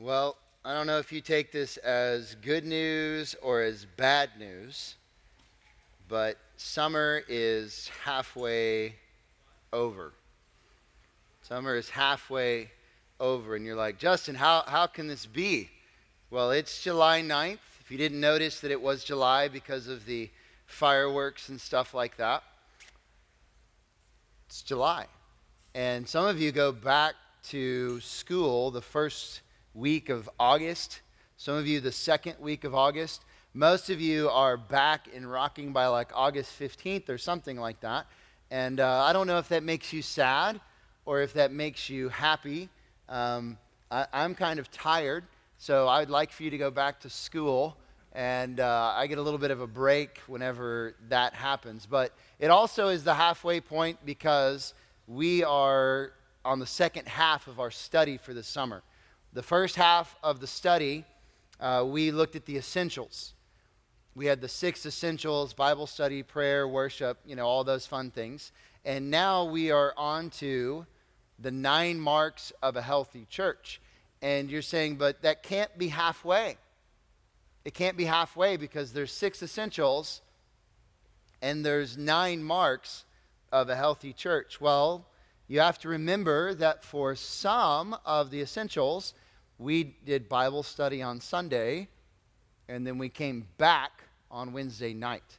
Well, I don't know if you take this as good news or as bad news, but summer is halfway over. Summer is halfway over, and you're like, Justin, how, how can this be? Well, it's July 9th. If you didn't notice that it was July because of the fireworks and stuff like that, it's July. And some of you go back to school the first week of August. Some of you, the second week of August. Most of you are back in rocking by like August 15th or something like that. And uh, I don't know if that makes you sad or if that makes you happy. Um, I, am kind of tired, so I'd like for you to go back to school. And uh, I get a little bit of a break whenever that happens. But it also is the halfway point because we are on the second half of our study for the summer. The first half of the study, uh, we looked at the essentials. We had the six essentials Bible study, prayer, worship, you know, all those fun things. And now we are on to the nine marks of a healthy church. And you're saying, but that can't be halfway. It can't be halfway because there's six essentials and there's nine marks of a healthy church. Well, you have to remember that for some of the essentials, we did Bible study on Sunday, and then we came back on Wednesday night.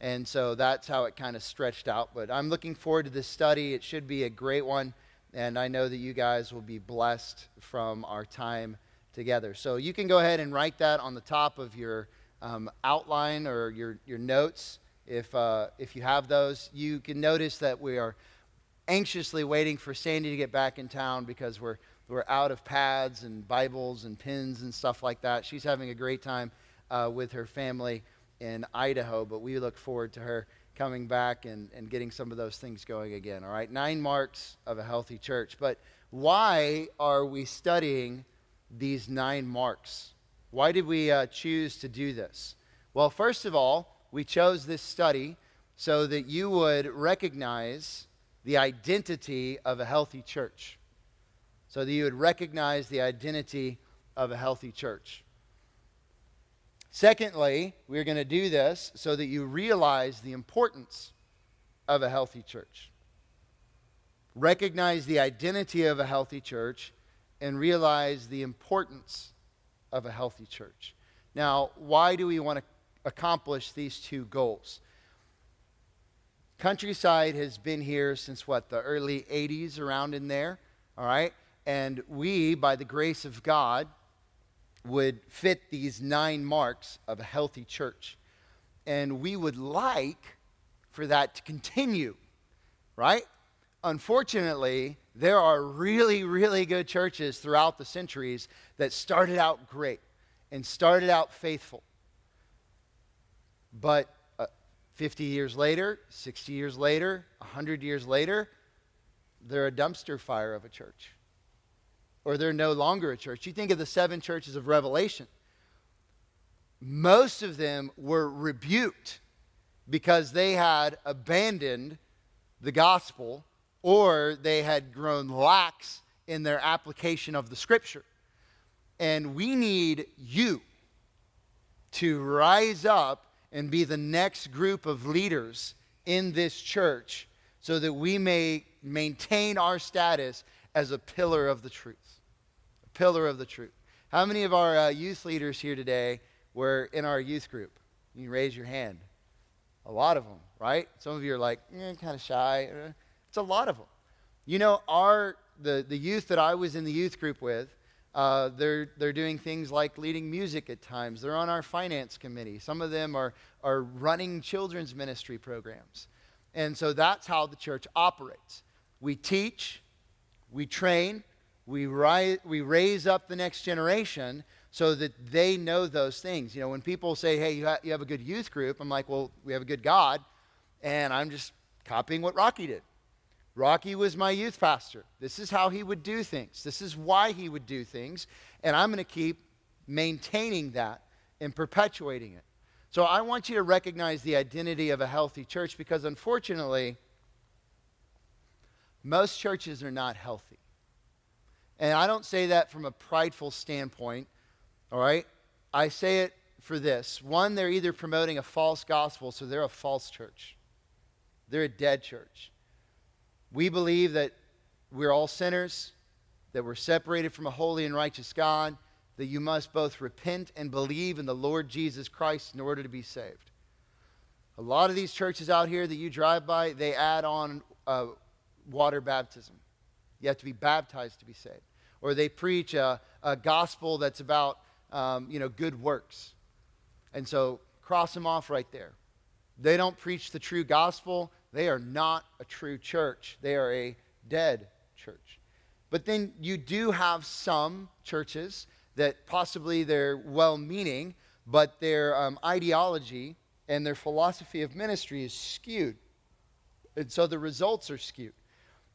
And so that's how it kind of stretched out. But I'm looking forward to this study. It should be a great one. And I know that you guys will be blessed from our time together. So you can go ahead and write that on the top of your um, outline or your, your notes if, uh, if you have those. You can notice that we are anxiously waiting for Sandy to get back in town because we're, we're out of pads and Bibles and pins and stuff like that. She's having a great time uh, with her family in Idaho, but we look forward to her coming back and, and getting some of those things going again. All right, nine marks of a healthy church. But why are we studying these nine marks? Why did we uh, choose to do this? Well, first of all, we chose this study so that you would recognize the identity of a healthy church. So that you would recognize the identity of a healthy church. Secondly, we're going to do this so that you realize the importance of a healthy church. Recognize the identity of a healthy church and realize the importance of a healthy church. Now, why do we want to accomplish these two goals? Countryside has been here since what, the early 80s, around in there, all right? And we, by the grace of God, would fit these nine marks of a healthy church. And we would like for that to continue, right? Unfortunately, there are really, really good churches throughout the centuries that started out great and started out faithful. But 50 years later, 60 years later, 100 years later, they're a dumpster fire of a church. Or they're no longer a church. You think of the seven churches of Revelation. Most of them were rebuked because they had abandoned the gospel or they had grown lax in their application of the scripture. And we need you to rise up and be the next group of leaders in this church so that we may maintain our status as a pillar of the truth. A pillar of the truth. How many of our uh, youth leaders here today were in our youth group? You can raise your hand. A lot of them, right? Some of you are like, eh, kind of shy. It's a lot of them. You know, our the, the youth that I was in the youth group with, uh, they're, they're doing things like leading music at times. They're on our finance committee. Some of them are, are running children's ministry programs. And so that's how the church operates. We teach, we train, we, ri- we raise up the next generation so that they know those things. You know, when people say, hey, you, ha- you have a good youth group, I'm like, well, we have a good God. And I'm just copying what Rocky did. Rocky was my youth pastor. This is how he would do things. This is why he would do things. And I'm going to keep maintaining that and perpetuating it. So I want you to recognize the identity of a healthy church because unfortunately, most churches are not healthy. And I don't say that from a prideful standpoint, all right? I say it for this. One, they're either promoting a false gospel, so they're a false church, they're a dead church. We believe that we're all sinners, that we're separated from a holy and righteous God, that you must both repent and believe in the Lord Jesus Christ in order to be saved. A lot of these churches out here that you drive by, they add on uh, water baptism. You have to be baptized to be saved. Or they preach a, a gospel that's about, um, you know, good works. And so cross them off right there. They don't preach the true gospel. They are not a true church. They are a dead church. But then you do have some churches that possibly they're well meaning, but their um, ideology and their philosophy of ministry is skewed. And so the results are skewed.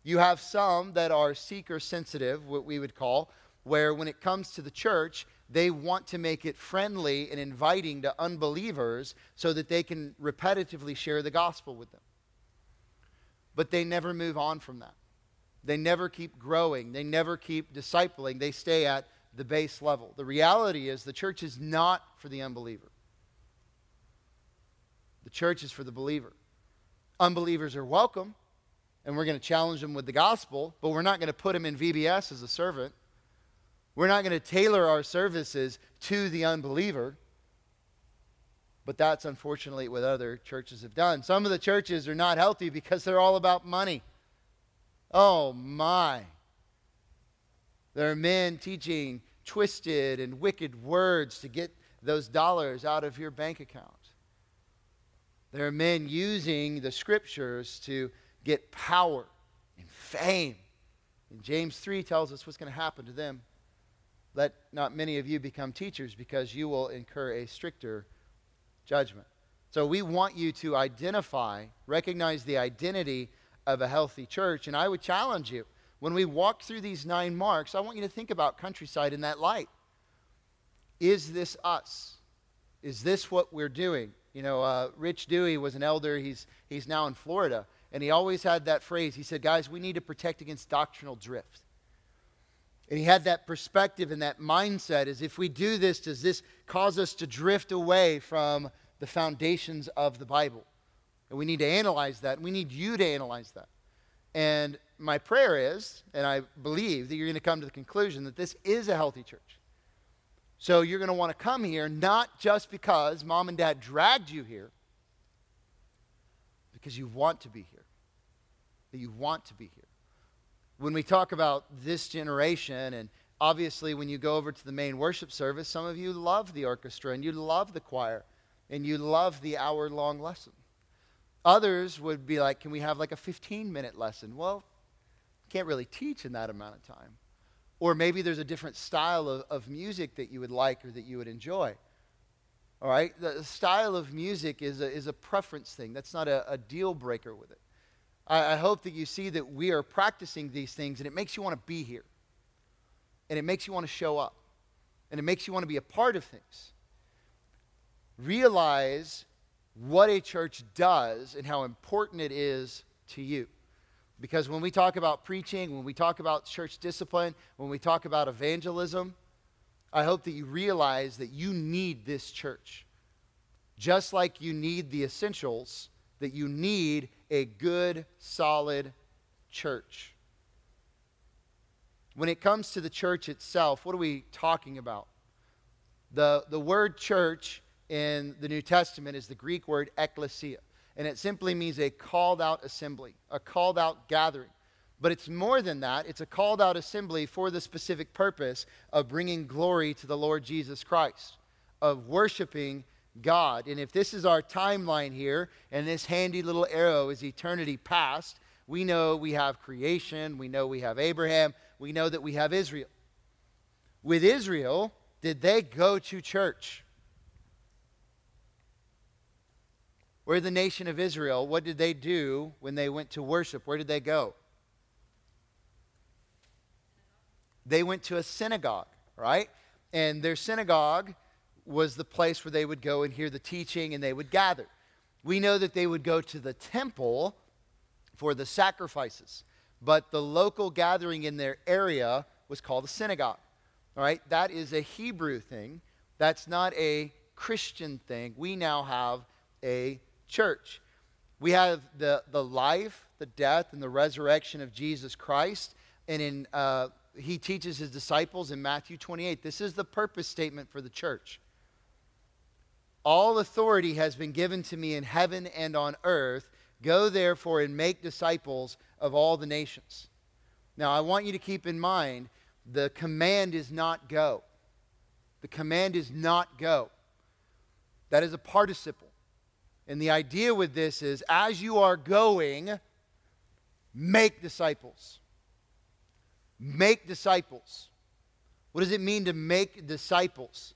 You have some that are seeker sensitive, what we would call, where when it comes to the church, they want to make it friendly and inviting to unbelievers so that they can repetitively share the gospel with them. But they never move on from that. They never keep growing. They never keep discipling. They stay at the base level. The reality is the church is not for the unbeliever, the church is for the believer. Unbelievers are welcome, and we're going to challenge them with the gospel, but we're not going to put them in VBS as a servant. We're not going to tailor our services to the unbeliever. But that's unfortunately what other churches have done. Some of the churches are not healthy because they're all about money. Oh my. There are men teaching twisted and wicked words to get those dollars out of your bank account. There are men using the scriptures to get power and fame. And James 3 tells us what's going to happen to them. Let not many of you become teachers because you will incur a stricter judgment. So we want you to identify, recognize the identity of a healthy church. And I would challenge you when we walk through these nine marks, I want you to think about countryside in that light. Is this us? Is this what we're doing? You know, uh, Rich Dewey was an elder. He's, he's now in Florida. And he always had that phrase. He said, Guys, we need to protect against doctrinal drift. And he had that perspective and that mindset is if we do this, does this cause us to drift away from the foundations of the Bible? And we need to analyze that. We need you to analyze that. And my prayer is, and I believe that you're going to come to the conclusion that this is a healthy church. So you're going to want to come here not just because mom and dad dragged you here, because you want to be here. That you want to be here. When we talk about this generation, and obviously when you go over to the main worship service, some of you love the orchestra and you love the choir and you love the hour long lesson. Others would be like, can we have like a 15 minute lesson? Well, can't really teach in that amount of time. Or maybe there's a different style of, of music that you would like or that you would enjoy. All right? The style of music is a, is a preference thing, that's not a, a deal breaker with it. I, I hope that you see that we are practicing these things and it makes you want to be here. And it makes you want to show up. And it makes you want to be a part of things. Realize what a church does and how important it is to you. Because when we talk about preaching, when we talk about church discipline, when we talk about evangelism, I hope that you realize that you need this church. Just like you need the essentials, that you need a good, solid church. When it comes to the church itself, what are we talking about? The, the word church in the New Testament is the Greek word ekklesia and it simply means a called out assembly, a called out gathering. But it's more than that. It's a called out assembly for the specific purpose of bringing glory to the Lord Jesus Christ, of worshiping God. And if this is our timeline here, and this handy little arrow is eternity past, we know we have creation, we know we have Abraham, we know that we have Israel. With Israel, did they go to church? We're the nation of Israel. What did they do when they went to worship? Where did they go? They went to a synagogue, right? And their synagogue was the place where they would go and hear the teaching and they would gather. We know that they would go to the temple for the sacrifices, but the local gathering in their area was called a synagogue. All right, that is a Hebrew thing. That's not a Christian thing. We now have a church. We have the, the life, the death, and the resurrection of Jesus Christ. And in, uh, he teaches his disciples in Matthew 28. This is the purpose statement for the church. All authority has been given to me in heaven and on earth. Go therefore and make disciples of all the nations. Now, I want you to keep in mind the command is not go. The command is not go. That is a participle. And the idea with this is as you are going, make disciples. Make disciples. What does it mean to make disciples?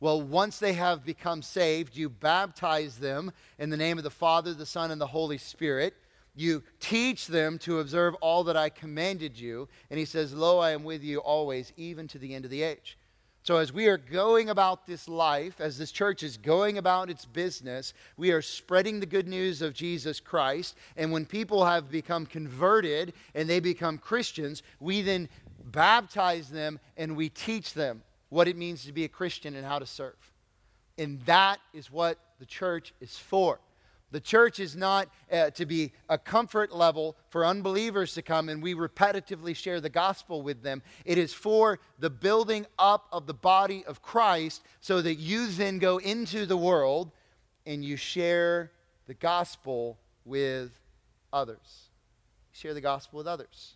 Well, once they have become saved, you baptize them in the name of the Father, the Son, and the Holy Spirit. You teach them to observe all that I commanded you. And he says, Lo, I am with you always, even to the end of the age. So, as we are going about this life, as this church is going about its business, we are spreading the good news of Jesus Christ. And when people have become converted and they become Christians, we then baptize them and we teach them what it means to be a Christian and how to serve. And that is what the church is for. The church is not uh, to be a comfort level for unbelievers to come and we repetitively share the gospel with them. It is for the building up of the body of Christ so that you then go into the world and you share the gospel with others. Share the gospel with others.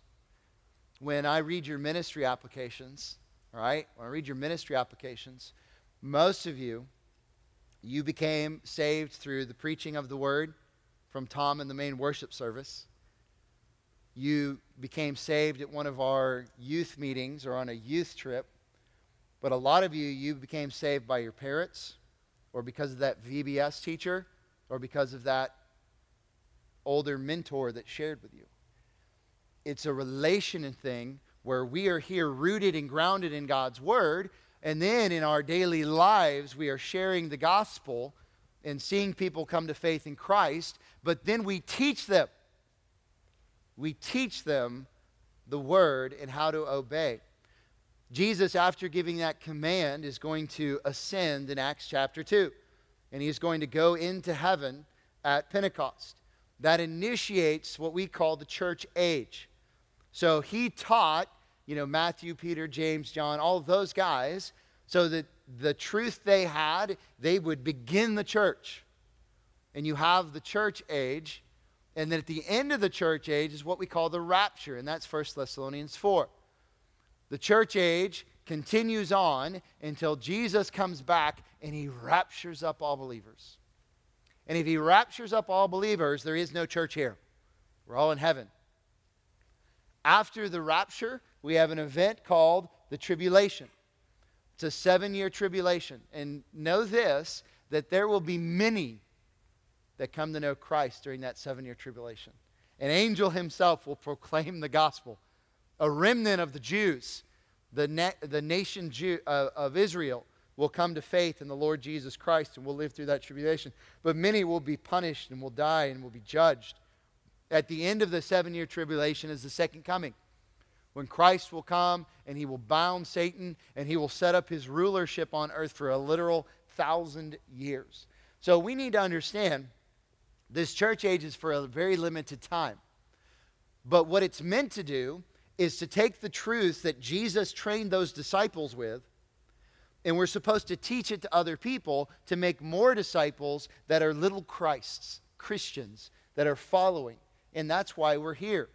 When I read your ministry applications, all right, when I read your ministry applications, most of you you became saved through the preaching of the word from Tom in the main worship service. You became saved at one of our youth meetings or on a youth trip. But a lot of you, you became saved by your parents or because of that VBS teacher or because of that older mentor that shared with you. It's a relation thing where we are here rooted and grounded in God's Word, and then in our daily lives, we are sharing the gospel and seeing people come to faith in Christ, but then we teach them. We teach them the word and how to obey. Jesus, after giving that command, is going to ascend in Acts chapter 2, and he's going to go into heaven at Pentecost. That initiates what we call the church age. So he taught you know, Matthew, Peter, James, John, all those guys, so that the truth they had, they would begin the church. And you have the church age, and then at the end of the church age is what we call the rapture, and that's 1 Thessalonians 4. The church age continues on until Jesus comes back and he raptures up all believers. And if he raptures up all believers, there is no church here. We're all in heaven. After the rapture, we have an event called the tribulation. It's a seven year tribulation. And know this that there will be many that come to know Christ during that seven year tribulation. An angel himself will proclaim the gospel. A remnant of the Jews, the, na- the nation Jew, uh, of Israel, will come to faith in the Lord Jesus Christ and will live through that tribulation. But many will be punished and will die and will be judged. At the end of the seven year tribulation is the second coming when Christ will come and he will bound Satan and he will set up his rulership on earth for a literal thousand years. So we need to understand this church age is for a very limited time. But what it's meant to do is to take the truth that Jesus trained those disciples with, and we're supposed to teach it to other people to make more disciples that are little Christs, Christians, that are following. And that's why we're here.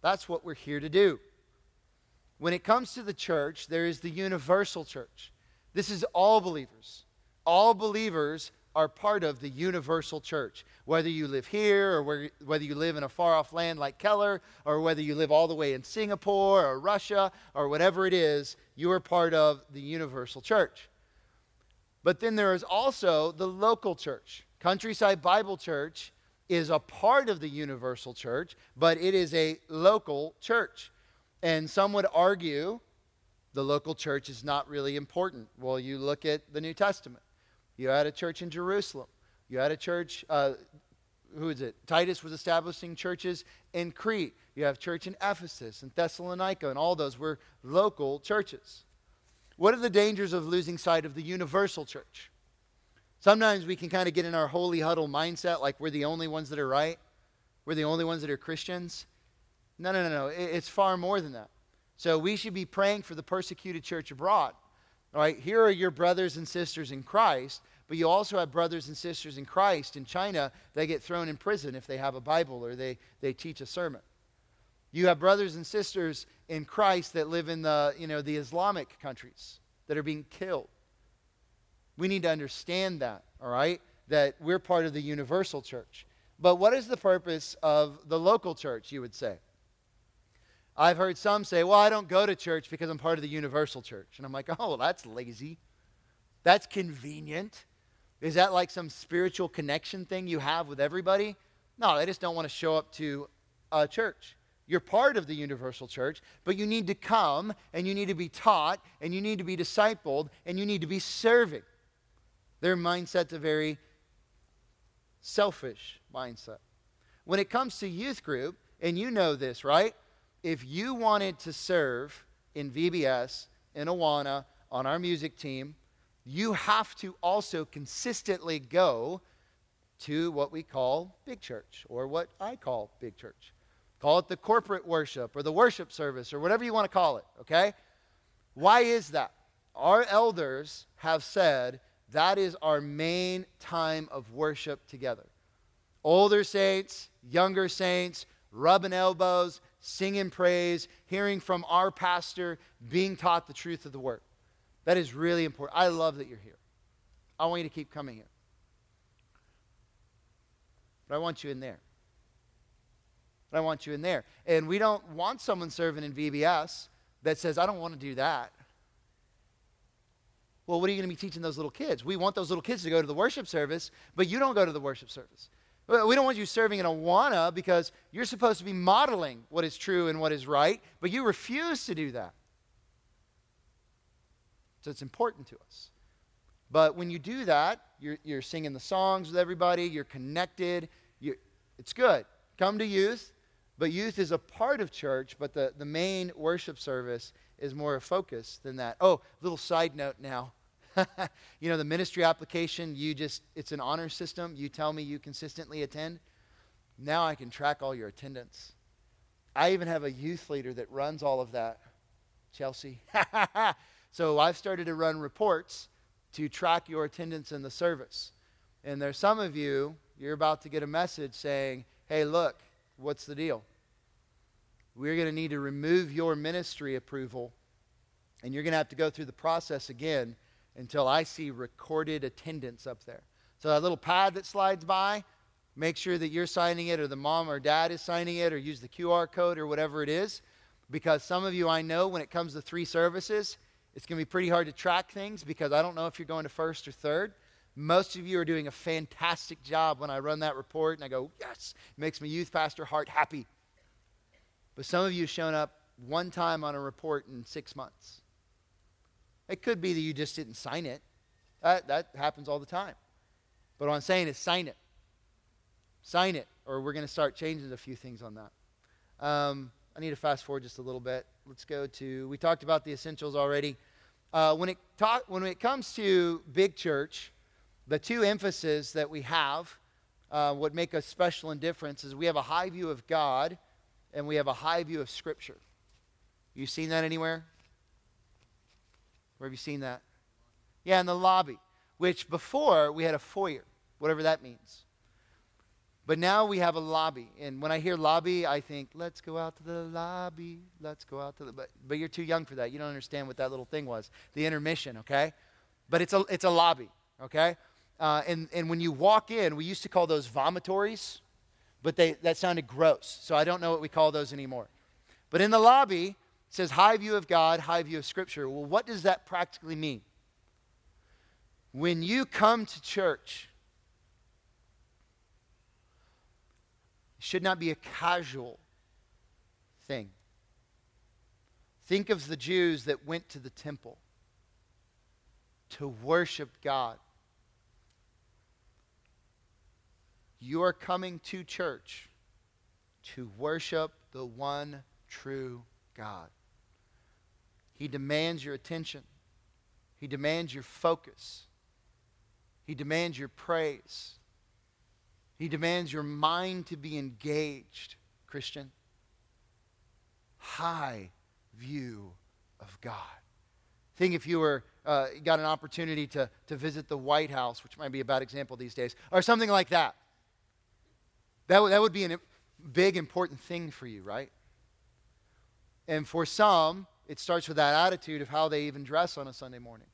That's what we're here to do. When it comes to the church, there is the universal church. This is all believers. All believers are part of the universal church. Whether you live here or where, whether you live in a far off land like Keller or whether you live all the way in Singapore or Russia or whatever it is, you are part of the universal church. But then there is also the local church. Countryside Bible Church is a part of the universal church, but it is a local church. And some would argue the local church is not really important. Well, you look at the New Testament. You had a church in Jerusalem. You had a church, uh, who is it? Titus was establishing churches in Crete. You have church in Ephesus and Thessalonica and all those. We're local churches. What are the dangers of losing sight of the universal church? Sometimes we can kind of get in our holy huddle mindset like we're the only ones that are right. We're the only ones that are Christians. No, no, no, no. It's far more than that. So we should be praying for the persecuted church abroad. All right, here are your brothers and sisters in Christ, but you also have brothers and sisters in Christ in China that get thrown in prison if they have a Bible or they, they teach a sermon. You have brothers and sisters in Christ that live in the, you know, the Islamic countries that are being killed. We need to understand that, all right? That we're part of the universal church. But what is the purpose of the local church, you would say? I've heard some say, well, I don't go to church because I'm part of the universal church. And I'm like, oh, well, that's lazy. That's convenient. Is that like some spiritual connection thing you have with everybody? No, they just don't want to show up to a church. You're part of the universal church, but you need to come and you need to be taught and you need to be discipled and you need to be serving. Their mindset's a very selfish mindset. When it comes to youth group, and you know this, right? If you wanted to serve in VBS, in Awana, on our music team, you have to also consistently go to what we call big church, or what I call big church. Call it the corporate worship or the worship service or whatever you want to call it, okay? Why is that? Our elders have said that is our main time of worship together. Older saints, younger saints, rubbing elbows, singing praise, hearing from our pastor, being taught the truth of the word. That is really important. I love that you're here. I want you to keep coming here. But I want you in there. But I want you in there. And we don't want someone serving in VBS that says, I don't want to do that. Well, what are you going to be teaching those little kids? We want those little kids to go to the worship service, but you don't go to the worship service. We don't want you serving in Awana because you're supposed to be modeling what is true and what is right, but you refuse to do that. So it's important to us. But when you do that, you're, you're singing the songs with everybody, you're connected, you, it's good. Come to youth, but youth is a part of church, but the, the main worship service is more a focus than that. Oh, little side note now. you know, the ministry application, you just, it's an honor system. You tell me you consistently attend. Now I can track all your attendance. I even have a youth leader that runs all of that. Chelsea. so I've started to run reports to track your attendance in the service. And there's some of you, you're about to get a message saying, hey, look, what's the deal? we're going to need to remove your ministry approval, and you're going to have to go through the process again until I see recorded attendance up there. So that little pad that slides by, make sure that you're signing it, or the mom or dad is signing it, or use the QR code or whatever it is. Because some of you I know when it comes to three services, it's going to be pretty hard to track things because I don't know if you're going to first or third. Most of you are doing a fantastic job when I run that report and I go, yes, it makes my youth pastor heart happy. But some of you have shown up one time on a report in six months. It could be that you just didn't sign it. That, that happens all the time. But what I'm saying is sign it. Sign it, or we're going to start changing a few things on that. Um, I need to fast forward just a little bit. Let's go to, we talked about the essentials already. Uh, when, it when it comes to big church, the two emphases that we have, uh, what make us special and different, is we have a high view of God and we have a high view of Scripture. You seen that anywhere? Where have you seen that? Yeah, in the lobby, which before we had a foyer, whatever that means. But now we have a lobby. And when I hear lobby, I think, let's go out to the lobby. Let's go out to the. But, but you're too young for that. You don't understand what that little thing was. The intermission, okay? But it's a, it's a lobby, okay? Uh, and, and when you walk in, we used to call those vomitories but they, that sounded gross. So I don't know what we call those anymore. But in the lobby, it says high view of God, high view of Scripture. Well, what does that practically mean? When you come to church, it should not be a casual thing. Think of the Jews that went to the temple to worship God. You are coming to church to worship the one true God. He demands your attention, He demands your focus, He demands your praise, He demands your mind to be engaged, Christian. High view of God. Think if you were uh, got an opportunity to, to visit the White House, which might be a bad example these days, or something like that. That, w- that would be a big, important thing for you, right? And for some, it starts with that attitude of how they even dress on a Sunday morning.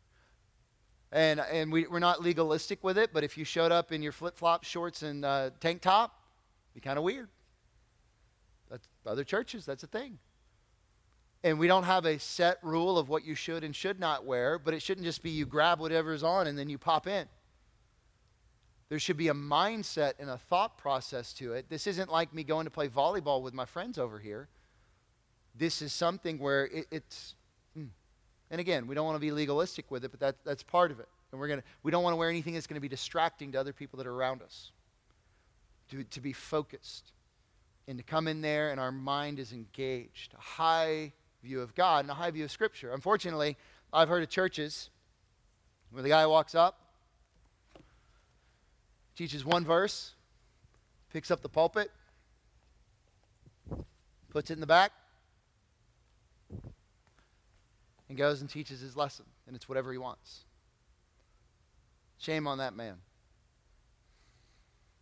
And, and we, we're not legalistic with it, but if you showed up in your flip flop shorts and uh, tank top, be kind of weird. That's other churches, that's a thing. And we don't have a set rule of what you should and should not wear, but it shouldn't just be you grab whatever's on and then you pop in. There should be a mindset and a thought process to it. This isn't like me going to play volleyball with my friends over here. This is something where it, it's, mm. and again, we don't want to be legalistic with it, but that, that's part of it. And we're gonna, we don't want to wear anything that's going to be distracting to other people that are around us. To, to be focused and to come in there and our mind is engaged. A high view of God and a high view of Scripture. Unfortunately, I've heard of churches where the guy walks up, teaches one verse, picks up the pulpit, puts it in the back, and goes and teaches his lesson. And it's whatever he wants. Shame on that man.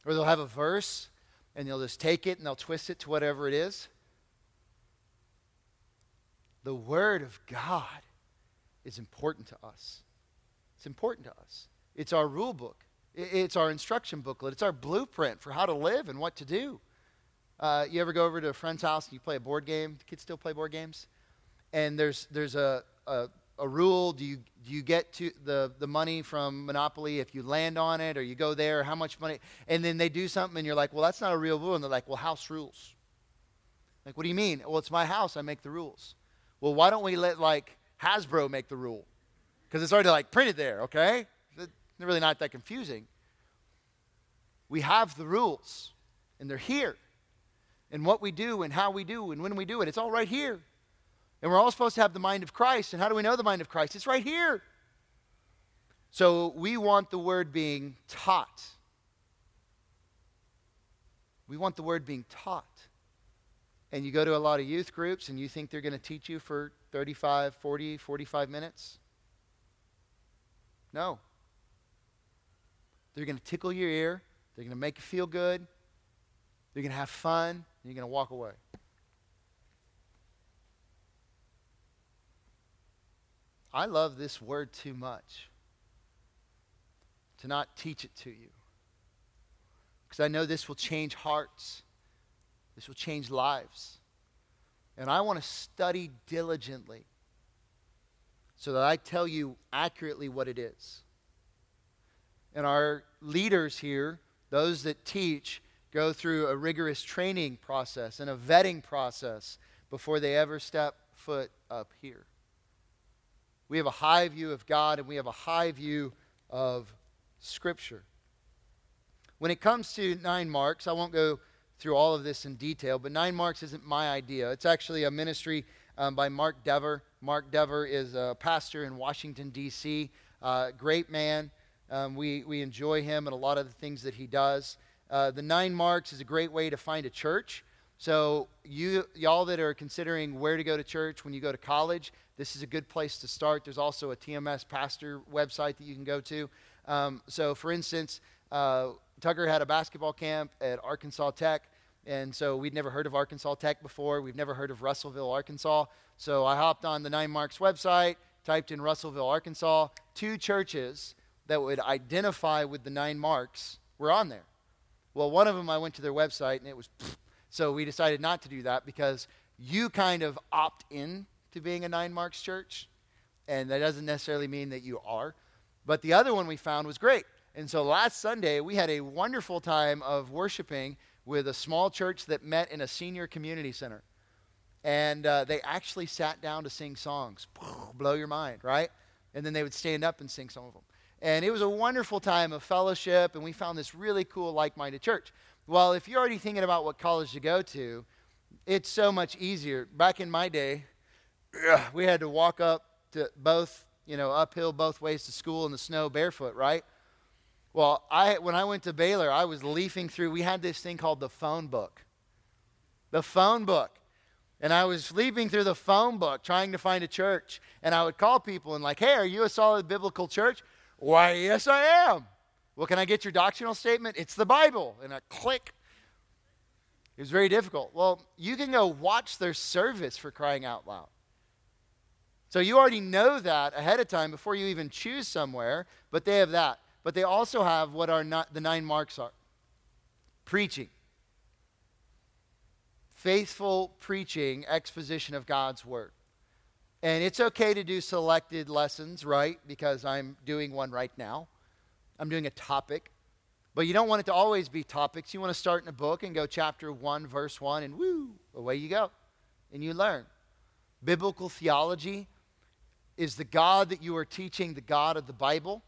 Or they'll have a verse and they'll just take it and they'll twist it to whatever it is. The Word of God is important to us. It's important to us. It's our rule book. It's our instruction booklet. It's our blueprint for how to live and what to do. Uh, you ever go over to a friend's house and you play a board game? Do kids still play board games? And there's, there's a, a, a rule. Do you, do you get to the, the money from Monopoly if you land on it or you go there? How much money? And then they do something and you're like, well, that's not a real rule. And they're like, well, house rules. Like, what do you mean? Well, it's my house. I make the rules. Well, why don't we let like Hasbro make the rule? Because it's already like printed there, okay? They're really not that confusing. We have the rules, and they're here. And what we do, and how we do, and when we do it, it's all right here. And we're all supposed to have the mind of Christ. And how do we know the mind of Christ? It's right here. So we want the word being taught. We want the word being taught. And you go to a lot of youth groups and you think they're going to teach you for 35, 40, 45 minutes. No. They're going to tickle your ear. They're going to make you feel good. They're going to have fun. And you're going to walk away. I love this word too much to not teach it to you. Because I know this will change hearts, this will change lives. And I want to study diligently so that I tell you accurately what it is. And our leaders here, those that teach, go through a rigorous training process and a vetting process before they ever step foot up here. We have a high view of God and we have a high view of Scripture. When it comes to nine marks, I won't go through all of this in detail, but nine marks isn't my idea. It's actually a ministry um, by Mark Dever. Mark Dever is a pastor in Washington, D.C., uh, great man. Um, we, we enjoy him and a lot of the things that he does. Uh, the nine marks is a great way to find a church. So, you, y'all that are considering where to go to church when you go to college, this is a good place to start. There's also a TMS pastor website that you can go to. Um, so, for instance, uh, Tucker had a basketball camp at Arkansas Tech, and so we'd never heard of Arkansas Tech before. We've never heard of Russellville, Arkansas. So I hopped on the Nine Marks website, typed in Russellville, Arkansas. Two churches that would identify with the nine marks were on there. Well, one of them I went to their website and it was, so we decided not to do that because you kind of opt in to being a nine marks church, and that doesn't necessarily mean that you are. But the other one we found was great. And so last Sunday, we had a wonderful time of worshiping with a small church that met in a senior community center. And uh, they actually sat down to sing songs. Blow your mind, right? And then they would stand up and sing some of them. And it was a wonderful time of fellowship, and we found this really cool, like minded church. Well, if you're already thinking about what college to go to, it's so much easier. Back in my day, we had to walk up to both, you know, uphill both ways to school in the snow barefoot, right? Well, I when I went to Baylor, I was leafing through. We had this thing called the phone book. The phone book. And I was leaping through the phone book trying to find a church. And I would call people and, like, hey, are you a solid biblical church? Why, yes, I am. Well, can I get your doctrinal statement? It's the Bible. And I click. It was very difficult. Well, you can go watch their service for crying out loud. So you already know that ahead of time before you even choose somewhere, but they have that. But they also have what are not the nine marks are preaching faithful preaching, exposition of God's Word. And it's okay to do selected lessons, right? Because I'm doing one right now. I'm doing a topic. But you don't want it to always be topics. You want to start in a book and go chapter 1, verse 1, and woo, away you go. And you learn. Biblical theology is the God that you are teaching, the God of the Bible.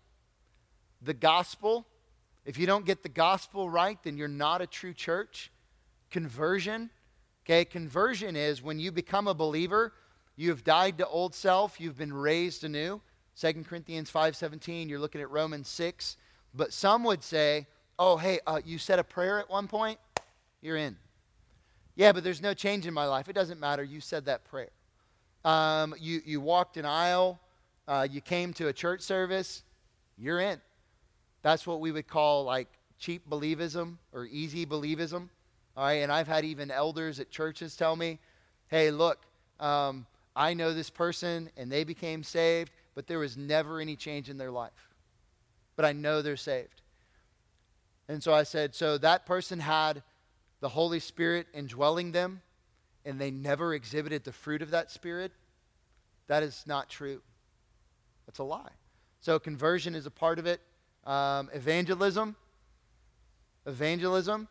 The gospel, if you don't get the gospel right, then you're not a true church. Conversion, Okay, conversion is when you become a believer, you have died to old self, you've been raised anew. 2 Corinthians 5:17, you're looking at Romans 6. But some would say, "Oh, hey, uh, you said a prayer at one point, you're in." Yeah, but there's no change in my life. It doesn't matter. You said that prayer. Um, you, you walked an aisle. Uh, you came to a church service. You're in. That's what we would call like cheap believism or easy believism. All right, and I've had even elders at churches tell me, hey, look, um, I know this person and they became saved, but there was never any change in their life. But I know they're saved. And so I said, so that person had the Holy Spirit indwelling them and they never exhibited the fruit of that Spirit? That is not true. That's a lie. So conversion is a part of it. Um, evangelism. Evangelism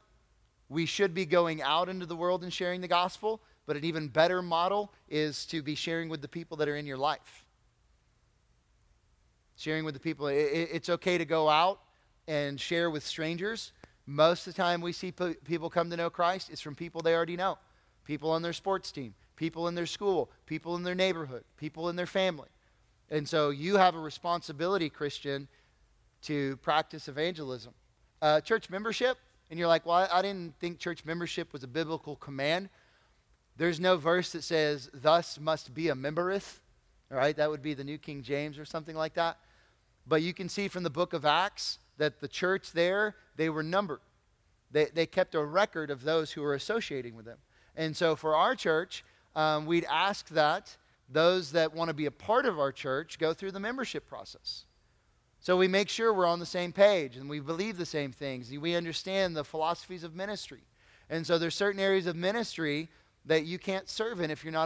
we should be going out into the world and sharing the gospel, but an even better model is to be sharing with the people that are in your life. Sharing with the people. it's okay to go out and share with strangers. Most of the time we see people come to know Christ, it's from people they already know. People on their sports team, people in their school, people in their neighborhood, people in their family. And so you have a responsibility, Christian, to practice evangelism. Uh, church membership, and you're like, well, I, I didn't think church membership was a biblical command. There's no verse that says, thus must be a membereth. All right, that would be the New King James or something like that. But you can see from the book of Acts that the church there, they were numbered. They, they kept a record of those who were associating with them. And so for our church, um, we'd ask that those that want to be a part of our church go through the membership process. So we make sure we're on the same page and we believe the same things. We understand the philosophies of ministry. And so there's certain areas of ministry that you can't serve in if you're not a